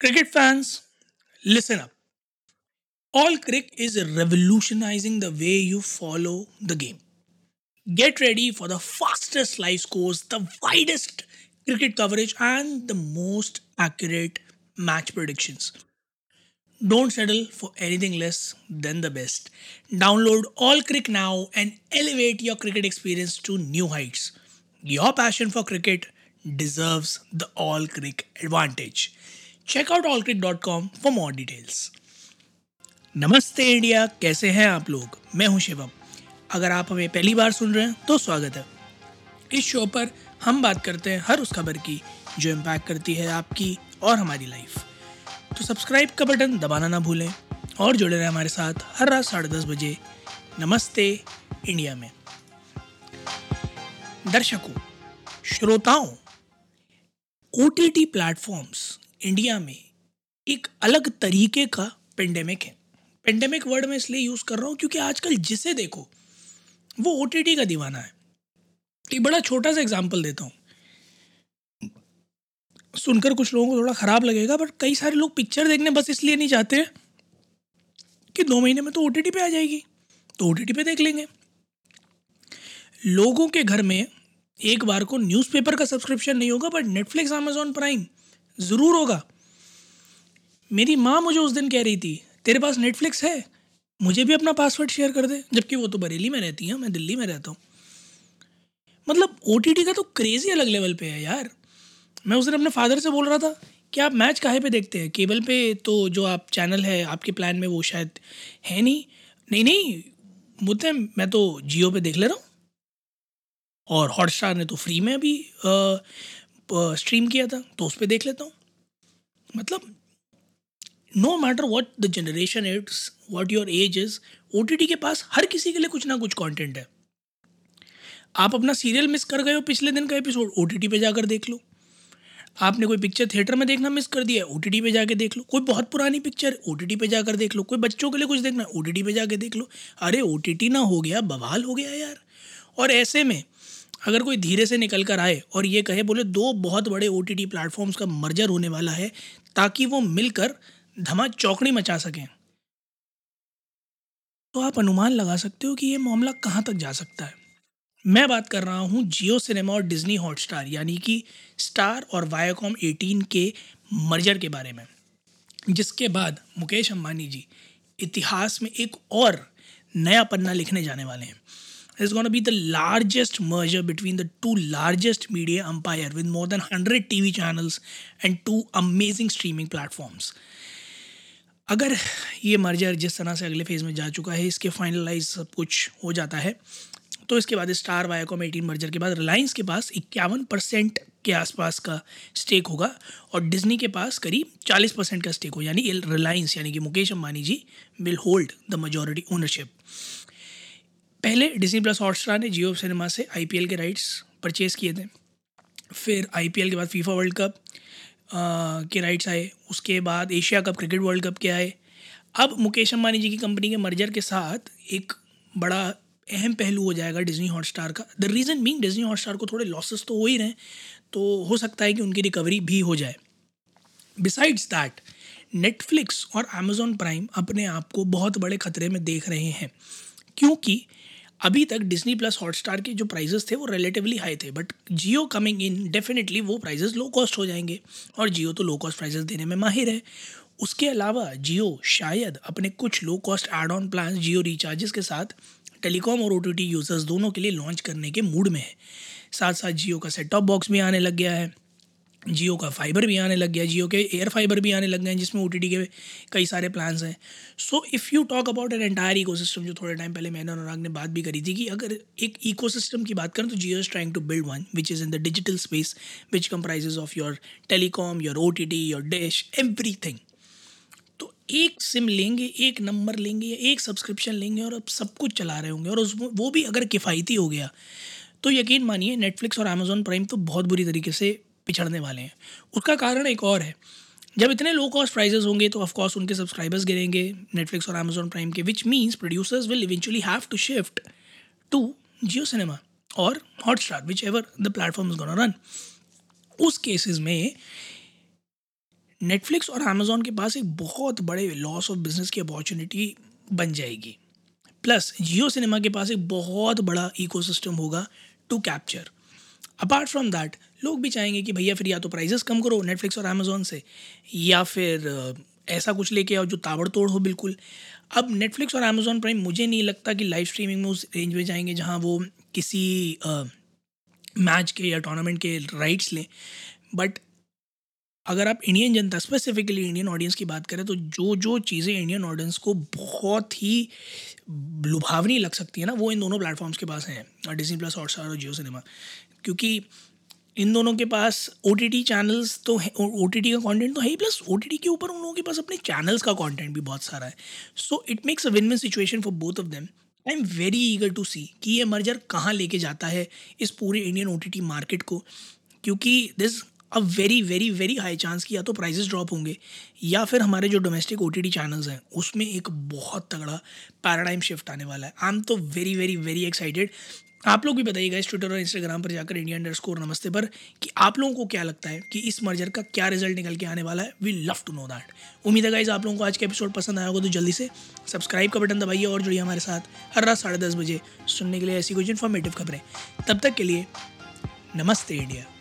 Cricket fans, listen up. All Crick is revolutionizing the way you follow the game. Get ready for the fastest live scores, the widest cricket coverage, and the most accurate match predictions. Don't settle for anything less than the best. Download All Crick now and elevate your cricket experience to new heights. Your passion for cricket deserves the All Crick advantage. Check out allcrick.com for more details. नमस्ते India, कैसे हैं आप लोग? मैं हूँ शिवम। अगर आप हमें पहली बार सुन रहे हैं तो स्वागत है। इस शो पर हम बात करते हैं हर उस खबर की, जो इम्पैक्ट करती है आपकी और हमारी लाइफ तो सब्सक्राइब का बटन दबाना ना भूलें और जुड़े रहें हमारे साथ हर रात साढ़े दस बजे नमस्ते इंडिया में। दर्शकों, श्रोताओं O T T platforms India में एक अलग तरीके का पेंडेमिक है। पेंडेमिक वर्ड में इसलिए यूज़ कर रहा हूँ क्योंकि आजकल जिसे देखो, वो ओटीटी का दीवाना है। एक बड़ा छोटा सा एग्ज़ाम्पल देता हूँ। सुनकर कुछ लोगों को थोड़ा ख़राब लगेगा बट कई सारे लोग पिक्चर देखने बस इसलिए नहीं चाहते कि दो महीने में तो ओटीटी पे आ जाएगी। तो ओटीटी पे देख लेंगे। लोगों के घर में एक बार को न्यूज़पेपर का सब्सक्रिप्शन नहीं होगा बट नेटफ्लिक्स अमेजोन प्राइम ज़रूर होगा। मेरी माँ मुझे उस दिन कह रही थी, तेरे पास नेटफ्लिक्स है? मुझे भी अपना पासवर्ड शेयर कर दे। जबकि वो तो बरेली में रहती हैं, मैं दिल्ली में रहता हूँ। मतलब ओटीटी का तो क्रेज़ी अलग लेवल पे है यार। मैं उस दिन अपने फादर से बोल रहा था कि आप मैच कहाँ पे देखते हैं? केबल पे तो जो आप चैनल है, आपके प्लान में वो शायद है नहीं। नहीं नहीं मुझे मैं तो जियो पे देख ले रहा हूँ। और हॉटस्टार ने तो फ्री में अभी स्ट्रीम किया था तो उस पर देख लेता हूँ। मतलब no matter what the generation it's what your age is O T T के पास हर किसी के लिए कुछ ना कुछ कॉन्टेंट है। आप अपना सीरियल मिस कर गए हो पिछले दिन का एपिसोड ओ टी टी पे जाकर देख लो। आपने कोई पिक्चर थिएटर में देखना मिस कर दिया है ओ टी पे जाके देख लो। कोई बहुत पुरानी पिक्चर ओ टी टी पे जाकर देख लो। कोई बच्चों के लिए कुछ देखना है ओ टी टी पे जाके देख लो। अरे ओ टी ना हो गया, बवाल हो गया यार। और ऐसे में अगर कोई धीरे से निकल कर आए और ये कहे, बोले, दो बहुत बड़े ओ टी प्लेटफॉर्म्स का मर्जर होने वाला है ताकि वो मिलकर धमा चौकड़ी मचा सकें। तो आप अनुमान लगा सकते हो कि ये मामला कहाँ तक जा सकता है। मैं बात कर रहा हूँ जियो सिनेमा और डिज्नी हॉटस्टार, यानी कि स्टार और वायाकॉम 18 के मर्जर के बारे में, जिसके बाद मुकेश अंबानी जी इतिहास में एक और नया पन्ना लिखने जाने वाले हैं। Is going to be the largest merger between the two largest media empire with more than 100 TV channels and two amazing streaming platforms. अगर ये मर्जर जिस तरह से अगले फ़ेज़ में जा चुका है, इसके फाइनलाइज सब कुछ हो जाता है तो इसके बाद स्टार वायाकॉम एटीन मर्जर के बाद रिलायंस के पास इक्यावन परसेंट के आसपास का स्टेक होगा और डिज्नी के पास करीब चालीस परसेंट का स्टेक हो, यानी रिलायंस यानी कि Mukesh Ambani ji will hold the majority ownership पहले डिजनी प्लस हॉटस्टार ने जियो सिनेमा से आईपीएल के राइट्स परचेज़ किए थे। फिर आईपीएल के बाद फीफा वर्ल्ड कप के राइट्स आए। उसके बाद Asia cup cricket world cup के आए। अब मुकेश अम्बानी जी की कंपनी के मर्जर के साथ एक बड़ा अहम पहलू हो जाएगा डिजनी हॉटस्टार का। The reason mean Disney Hotstar को थोड़े लॉसेस तो हो ही रहे तो हो सकता है कि उनकी रिकवरी भी हो जाए। बिसाइड्स दैट नेटफ्लिक्स और अमेज़ॉन प्राइम अपने आप को बहुत बड़े ख़तरे में देख रहे हैं। क्योंकि अभी तक डिजनी प्लस हॉटस्टार के जो प्राइजेस थे वो रिलेटिवली हाई थे but Jio coming in definitely वो प्राइजेस लो कॉस्ट हो जाएँगे और जियो तो लो कॉस्ट प्राइजेस देने में माहिर है। उसके अलावा जियो शायद अपने कुछ low cost add on plan Jio recharges के साथ टेलीकॉम और ओटीटी यूज़र्स दोनों के लिए लॉन्च करने के मूड में है। साथ साथ जियो का सेट टॉप बॉक्स भी आने लग गया है। जियो का फाइबर भी आने लग गया जियो के एयर फाइबर भी आने लग गए हैं, जिसमें ओ के कई सारे प्लान्स हैं। So if you talk about an entire eco जो थोड़े टाइम पहले मैंने अनुराग ने बात भी करी थी कि अगर एक इको की बात करें तो Jio is trying to build one which is in the digital space which comprise of your telecom your oh your dish every तो एक सिम लेंगे, एक नंबर लेंगे या एक सब्सक्रिप्शन लेंगे और अब सब कुछ चला रहे होंगे और उस वो भी अगर किफ़ायती हो गया तो यकीन मानिए नेटफ्लिक्स और अमेजोन प्राइम तो बहुत बुरी तरीके से पिछड़ने वाले हैं। उसका कारण एक और है। जब इतने लो कॉस्ट प्राइजेस होंगे तो ऑफकोर्स उनके सब्सक्राइबर्स गिरेंगे नेटफ्लिक्स और अमेजोन प्राइम के which means producers will eventually have to shift to Jio cinema और Hotstar whichever the platform is gonna run उस केसेस में नेटफ्लिक्स और अमेजोन के पास एक बहुत बड़े लॉस ऑफ़ बिज़नेस की अपॉर्चुनिटी बन जाएगी। प्लस जियो सिनेमा के पास एक बहुत बड़ा इकोसिस्टम होगा to capture apart from that लोग भी चाहेंगे कि भैया फिर या तो प्राइजेस कम करो नेटफ्लिक्स और अमेजोन से, या फिर ऐसा कुछ लेके आओ जो ताबड़तोड़ हो बिल्कुल। अब नेटफ्लिक्स और अमेजोन प्राइम मुझे नहीं लगता कि लाइव स्ट्रीमिंग में उस रेंज में जाएँगे जहाँ वो किसी मैच के या टूर्नामेंट के राइट्स लें। बट अगर आप इंडियन जनता स्पेसिफिकली इंडियन ऑडियंस की बात करें तो जो जो चीज़ें इंडियन ऑडियंस को बहुत ही लुभावनी लग सकती है ना, वो इन दोनों प्लेटफॉर्म्स के पास हैं। डिजनी प्लस हॉटस्टार और जियो सिनेमा क्योंकि इन दोनों के पास ओ टी टी चैनल्स तो ओ टी टी का कंटेंट तो है ही प्लस ओ टी टी के ऊपर उन लोगों के पास अपने चैनल्स का कंटेंट भी बहुत सारा है। So it makes a win win situation for both of them I am very eager to see कि ये मर्जर कहाँ लेके जाता है इस पूरे Indian O T T market को, क्योंकि this a very very very high chance कि या तो प्राइजेस ड्रॉप होंगे, या फिर हमारे जो domestic O T T channels हैं, उसमें एक बहुत तगड़ा पैराडाइम शिफ्ट आने वाला है। आई एम तो वेरी वेरी वेरी एक्साइटेड आप लोग भी बताइएगा इस ट्विटर और इंस्टाग्राम पर जाकर इंडिया अंडर स्कोर नमस्ते पर कि आप लोगों को क्या लगता है कि इस मर्जर का क्या रिज़ल्ट निकल के आने वाला है? We love to know that उम्मीद है गाइज़ आप लोगों को आज का एपिसोड पसंद आया होगा तो जल्दी से सब्सक्राइब का बटन दबाइए और जुड़िए हमारे साथ हर रात साढ़े दस बजे सुनने के लिए ऐसी कुछ इन्फॉर्मेटिव खबरें। तब तक के लिए नमस्ते इंडिया